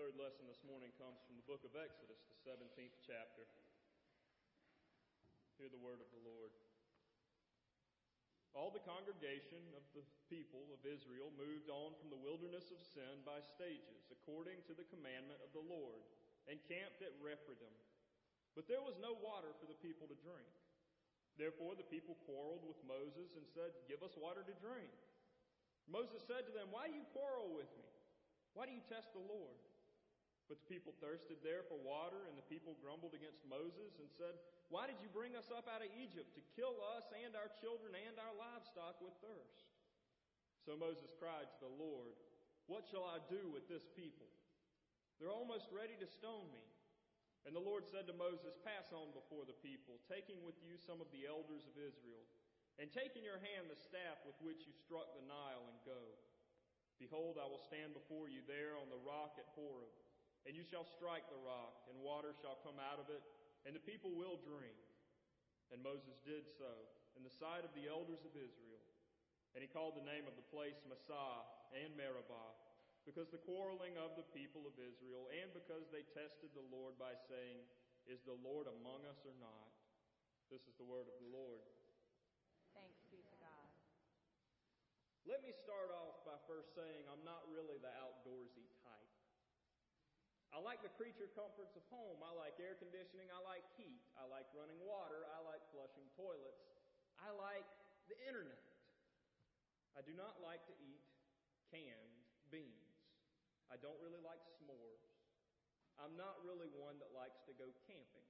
third lesson this morning comes from the book of Exodus, the 17th chapter. Hear the word of the Lord. All the congregation of the people of Israel moved on from the wilderness of Sin by stages, according to the commandment of the Lord, and camped at Rephidim. But there was no water for the people to drink. Therefore the people quarreled with Moses and said, Give us water to drink. Moses said to them, Why do you quarrel with me? Why do you test the Lord? But the people thirsted there for water, and the people grumbled against Moses and said, Why did you bring us up out of Egypt to kill us and our children and our livestock with thirst? So Moses cried to the Lord, What shall I do with this people? They're almost ready to stone me. And the Lord said to Moses, Pass on before the people, taking with you some of the elders of Israel, and take in your hand the staff with which you struck the Nile, and go. Behold, I will stand before you there on the rock at Horeb, and you shall strike the rock, and water shall come out of it, and the people will drink. And Moses did so in the sight of the elders of Israel. And he called the name of the place Massah and Meribah, because the quarreling of the people of Israel, and because they tested the Lord by saying, Is the Lord among us or not? This is the word of the Lord. Thanks be to God. Let me start off by first saying I'm not really the outdoorsy type. I like the creature comforts of home. I like air conditioning. I like heat. I like running water. I like flushing toilets. I like the internet. I do not like to eat canned beans. I don't really like s'mores. I'm not really one that likes to go camping.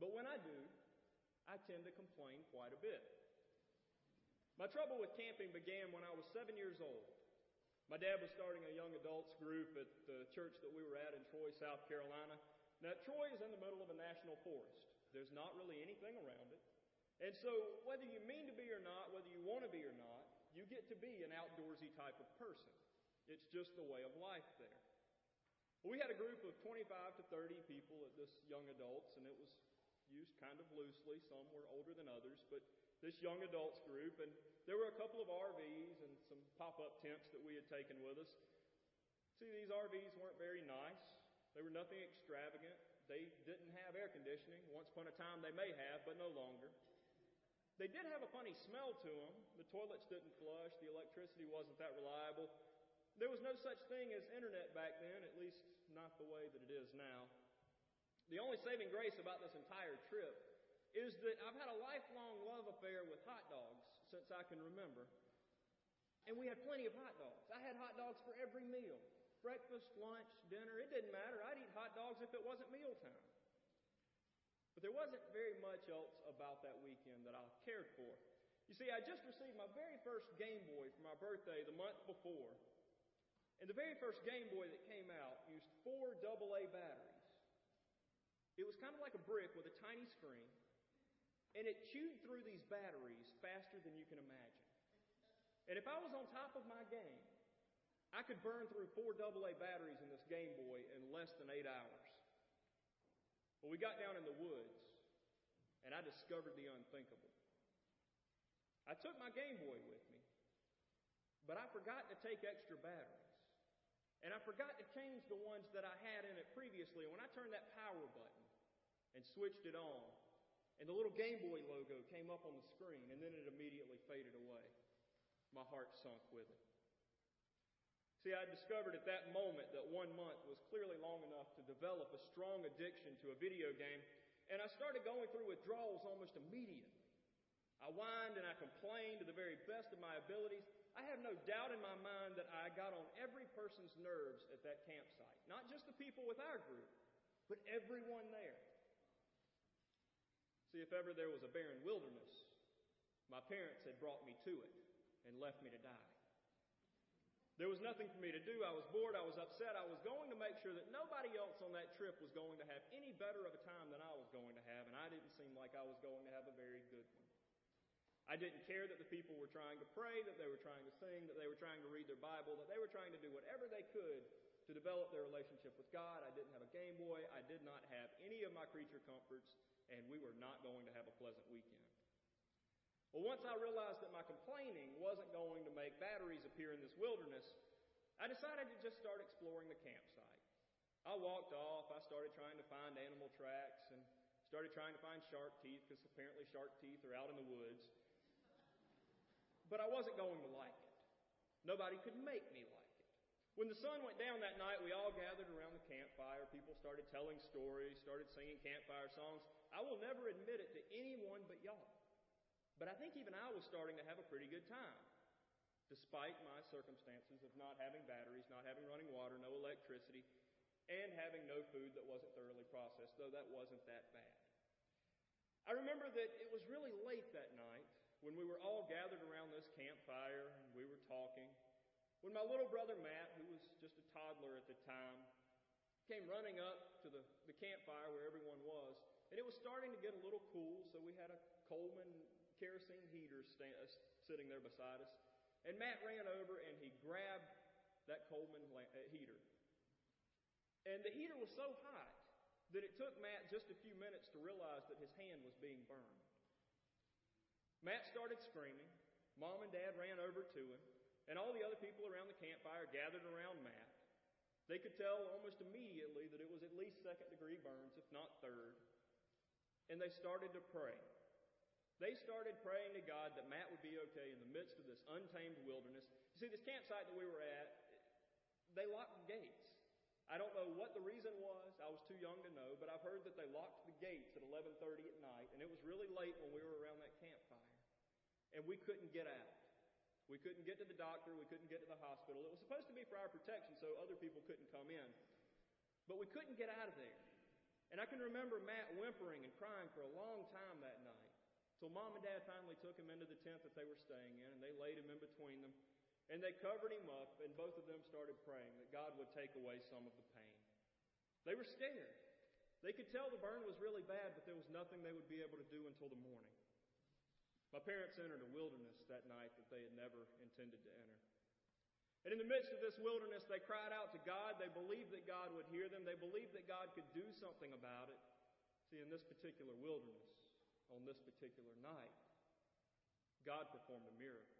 But when I do, I tend to complain quite a bit. My trouble with camping began when I was seven years old. My dad was starting a young adults group at the church that we were at in Troy, South Carolina. Now, Troy is in the middle of a national forest. There's not really anything around it. And so, whether you mean to be or not, whether you want to be or not, you get to be an outdoorsy type of person. It's just the way of life there. We had a group of 25 to 30 people at this young adults, and it was used kind of loosely. Some were older than others, but this young adults group, and there were a couple of RVs and some pop up tents that we had taken with us. See, these RVs weren't very nice. They were nothing extravagant. They didn't have air conditioning. Once upon a time they may have, but no longer. They did have a funny smell to them. The toilets didn't flush. The electricity wasn't that reliable. There was no such thing as internet back then, at least not the way that it is now. The only saving grace about this entire trip is that I've had a lifelong love affair with hot dogs since I can remember. And we had plenty of hot dogs. I had hot dogs for every meal breakfast, lunch, dinner. It didn't matter. I'd eat hot dogs if it wasn't mealtime. But there wasn't very much else about that weekend that I cared for. You see, I just received my very first Game Boy for my birthday the month before. And the very first Game Boy that came out used four AA batteries. It was kind of like a brick with a tiny screen. And it chewed through these batteries faster than you can imagine. And if I was on top of my game, I could burn through four AA batteries in this Game Boy in less than eight hours. But we got down in the woods, and I discovered the unthinkable. I took my Game Boy with me, but I forgot to take extra batteries. And I forgot to change the ones that I had in it previously. When I turned that power button and switched it on, and the little Game Boy logo came up on the screen, and then it immediately faded away. My heart sunk with it. See, I discovered at that moment that one month was clearly long enough to develop a strong addiction to a video game, and I started going through withdrawals almost immediately. I whined and I complained to the very best of my abilities. I have no doubt in my mind that I got on every person's nerves at that campsite. Not just the people with our group, but everyone there. See, if ever there was a barren wilderness, my parents had brought me to it and left me to die. There was nothing for me to do. I was bored. I was upset. I was going to make sure that nobody else on that trip was going to have any better of a time than I was going to have, and I didn't seem like I was going to have a very good one. I didn't care that the people were trying to pray, that they were trying to sing, that they were trying to read their Bible, that they were trying to do whatever they could to develop their relationship with God. I didn't have a Game Boy. I did not have any of my creature comforts and we were not going to have a pleasant weekend. Well, once I realized that my complaining wasn't going to make batteries appear in this wilderness, I decided to just start exploring the campsite. I walked off. I started trying to find animal tracks and started trying to find shark teeth because apparently shark teeth are out in the woods. But I wasn't going to like it. Nobody could make me like it. When the sun went down that night, we all gathered around the campfire. People started telling stories, started singing campfire songs. I will never admit it to anyone but y'all. But I think even I was starting to have a pretty good time, despite my circumstances of not having batteries, not having running water, no electricity, and having no food that wasn't thoroughly processed, though that wasn't that bad. I remember that it was really late that night when we were all gathered around this campfire and we were talking, when my little brother Matt, who was just a toddler at the time, came running up to the, the campfire where everyone was, and it was starting to get a little cool, so we had a Coleman kerosene heater stand, uh, sitting there beside us. And Matt ran over and he grabbed that Coleman uh, heater. And the heater was so hot that it took Matt just a few minutes to realize that his hand was being burned. Matt started screaming. Mom and Dad ran over to him, and all the other people around the campfire gathered around Matt. They could tell almost immediately that it was at least second degree burns, if not third. And they started to pray. They started praying to God that Matt would be okay in the midst of this untamed wilderness. You see, this campsite that we were at, they locked the gates. I don't know what the reason was. I was too young to know, but I've heard that they locked the gates at 11:30 at night, and it was really late when we were around that campfire, and we couldn't get out. We couldn't get to the doctor. We couldn't get to the hospital. It was supposed to be for our protection, so other people couldn't come in, but we couldn't get out of there. And I can remember Matt whimpering and crying for a long time that night. Till mom and dad finally took him into the tent that they were staying in, and they laid him in between them, and they covered him up, and both of them started praying that God would take away some of the pain. They were scared. They could tell the burn was really bad, but there was nothing they would be able to do until the morning. My parents entered a wilderness that night that they had never intended to enter. And in the midst of this wilderness, they cried out to God. They believed that God would hear them. They believed that God could do something about it. See, in this particular wilderness, on this particular night, God performed a miracle.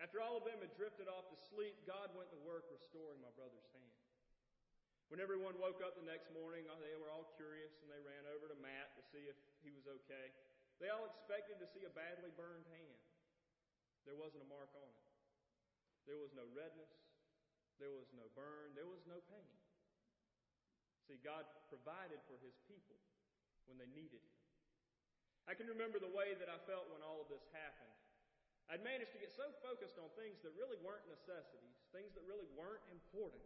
After all of them had drifted off to sleep, God went to work restoring my brother's hand. When everyone woke up the next morning, they were all curious and they ran over to Matt to see if he was okay. They all expected to see a badly burned hand. There wasn't a mark on it. There was no redness. There was no burn. There was no pain. See, God provided for his people when they needed him. I can remember the way that I felt when all of this happened. I'd managed to get so focused on things that really weren't necessities, things that really weren't important,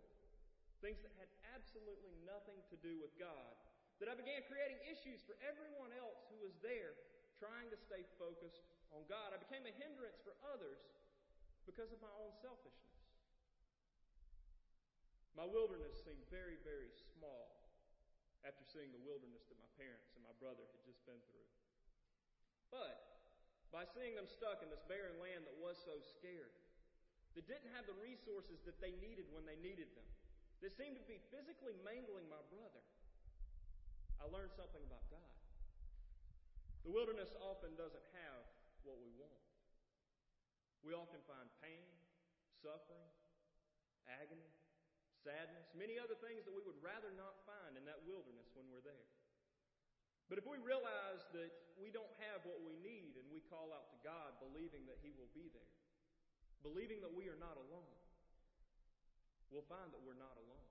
things that had absolutely nothing to do with God, that I began creating issues for everyone else who was there trying to stay focused on God. I became a hindrance for others because of my own selfishness. My wilderness seemed very, very small after seeing the wilderness that my parents and my brother had just been through. But by seeing them stuck in this barren land that was so scary, that didn't have the resources that they needed when they needed them, that seemed to be physically mangling my brother, I learned something about God. The wilderness often doesn't have what we want. We often find pain, suffering, agony, sadness, many other things that we would rather not find in that wilderness when we're there. But if we realize that we don't have what we need and we call out to God believing that He will be there, believing that we are not alone, we'll find that we're not alone.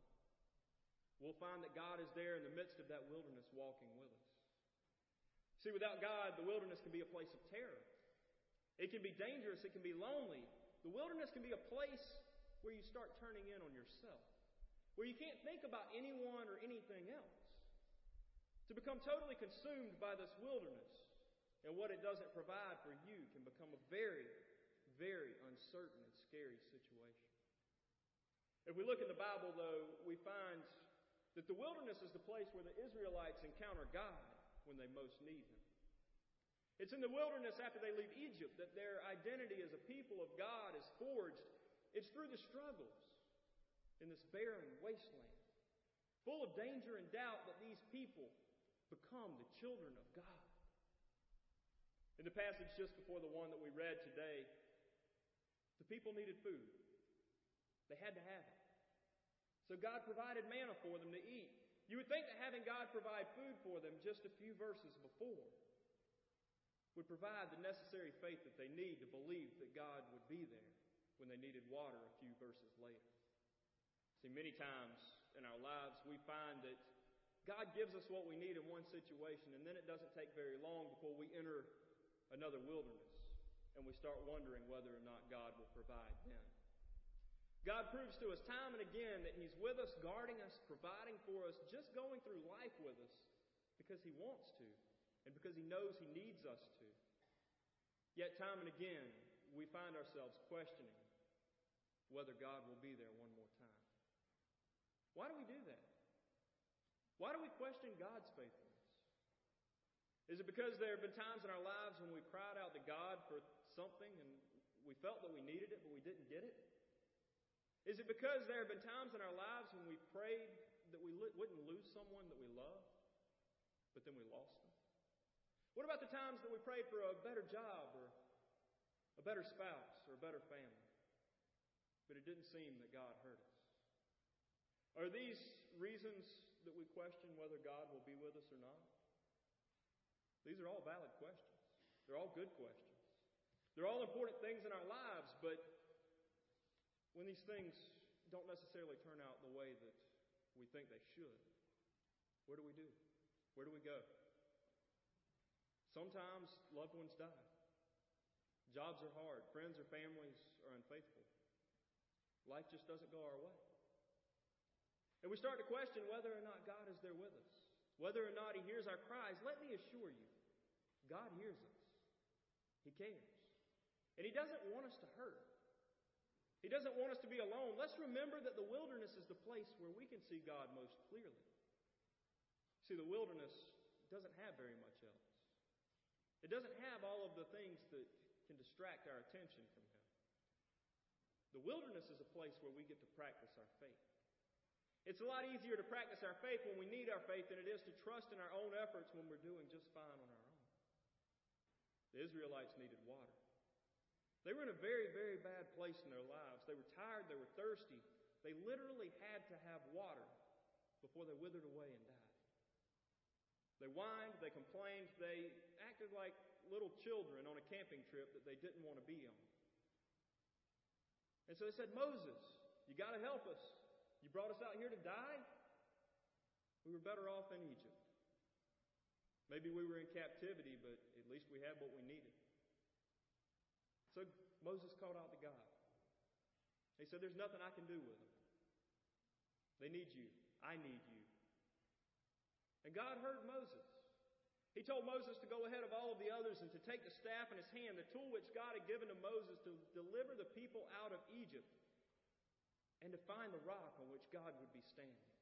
We'll find that God is there in the midst of that wilderness walking with us. See, without God, the wilderness can be a place of terror. It can be dangerous. It can be lonely. The wilderness can be a place where you start turning in on yourself, where you can't think about anyone or anything else. To become totally consumed by this wilderness and what it doesn't provide for you can become a very, very uncertain and scary situation. If we look in the Bible, though, we find that the wilderness is the place where the Israelites encounter God when they most need Him. It's in the wilderness after they leave Egypt that their identity as a people of God is forged. It's through the struggles in this barren wasteland, full of danger and doubt, that these people become the children of God. In the passage just before the one that we read today, the people needed food. They had to have it. So God provided manna for them to eat. You would think that having God provide food for them just a few verses before would provide the necessary faith that they need to believe that God would be there when they needed water a few verses later. See, many times in our lives we find that God gives us what we need in one situation, and then it doesn't take very long before we enter another wilderness and we start wondering whether or not God will provide then. God proves to us time and again that He's with us, guarding us, providing for us, just going through life with us because He wants to and because He knows He needs us. Yet, time and again, we find ourselves questioning whether God will be there one more time. Why do we do that? Why do we question God's faithfulness? Is it because there have been times in our lives when we cried out to God for something and we felt that we needed it but we didn't get it? Is it because there have been times in our lives when we prayed that we wouldn't lose someone that we loved, but then we lost them? What about the times that we prayed for a better job or a better spouse or a better family, but it didn't seem that God heard us? Are these reasons that we question whether God will be with us or not? These are all valid questions. They're all good questions. They're all important things in our lives, but when these things don't necessarily turn out the way that we think they should, what do we do? Where do we go? Sometimes loved ones die. Jobs are hard. Friends or families are unfaithful. Life just doesn't go our way. And we start to question whether or not God is there with us, whether or not He hears our cries. Let me assure you, God hears us. He cares. And He doesn't want us to hurt. He doesn't want us to be alone. Let's remember that the wilderness is the place where we can see God most clearly. See, the wilderness doesn't have very much else. It doesn't have all of the things that can distract our attention from Him. The wilderness is a place where we get to practice our faith. It's a lot easier to practice our faith when we need our faith than it is to trust in our own efforts when we're doing just fine on our own. The Israelites needed water. They were in a very, very bad place in their lives. They were tired, they were thirsty. They literally had to have water before they withered away and died. They whined, they complained, they acted like little children on a camping trip that they didn't want to be on. And so they said, Moses, you got to help us. You brought us out here to die? We were better off in Egypt. Maybe we were in captivity, but at least we had what we needed. So Moses called out to God. He said, There's nothing I can do with them. They need you. I need you. And God heard Moses. He told Moses to go ahead of all of the others and to take the staff in his hand, the tool which God had given to Moses to deliver the people out of Egypt, and to find the rock on which God would be standing.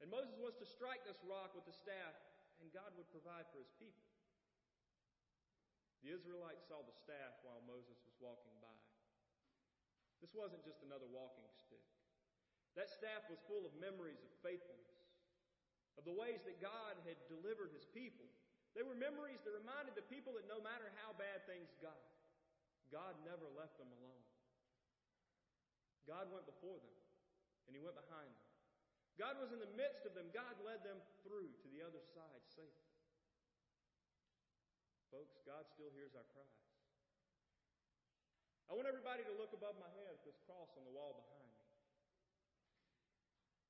And Moses was to strike this rock with the staff, and God would provide for his people. The Israelites saw the staff while Moses was walking by. This wasn't just another walking stick. That staff was full of memories of faithfulness, of the ways that God had delivered his people. They were memories that reminded the people that no matter how bad things got, God never left them alone. God went before them, and He went behind them. God was in the midst of them. God led them through to the other side safely. Folks, God still hears our cries. I want everybody to look above my head at this cross on the wall behind me.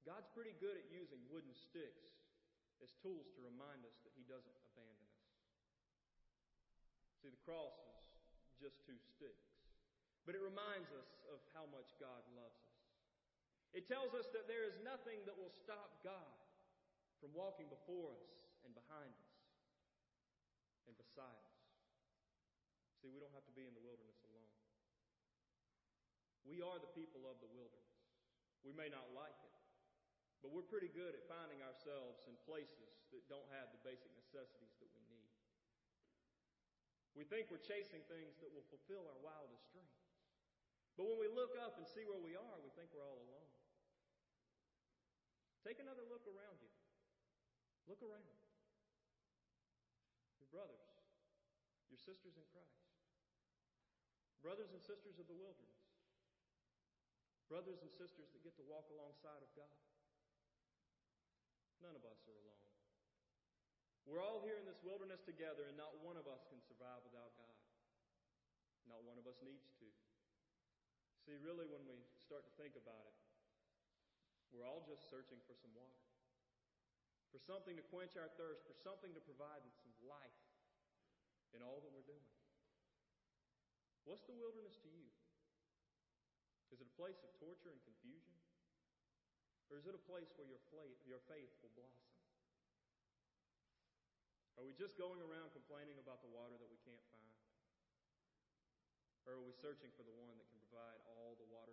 God's pretty good at using wooden sticks as tools to remind us that He doesn't abandon us. See, the cross is just two sticks, but it reminds us of how much God loves us. It tells us that there is nothing that will stop God from walking before us and behind us and beside us. See, we don't have to be in the wilderness alone. We are the people of the wilderness. We may not like it, but we're pretty good at finding ourselves in places that don't have the basic necessities that we need. We think we're chasing things that will fulfill our wildest dreams. But when we look up and see where we are, we think we're all alone. Take another look around you. Look around your brothers, your sisters in Christ, brothers and sisters of the wilderness. Brothers and sisters that get to walk alongside of God. None of us are alone. We're all here in this wilderness together, and not one of us can survive without God. Not one of us needs to. See, really, when we start to think about it, we're all just searching for some water, for something to quench our thirst, for something to provide some life in all that we're doing. What's the wilderness to you? Is it a place of torture and confusion? Or is it a place where your faith will blossom? Are we just going around complaining about the water that we can't find? Or are we searching for the one that can provide all the water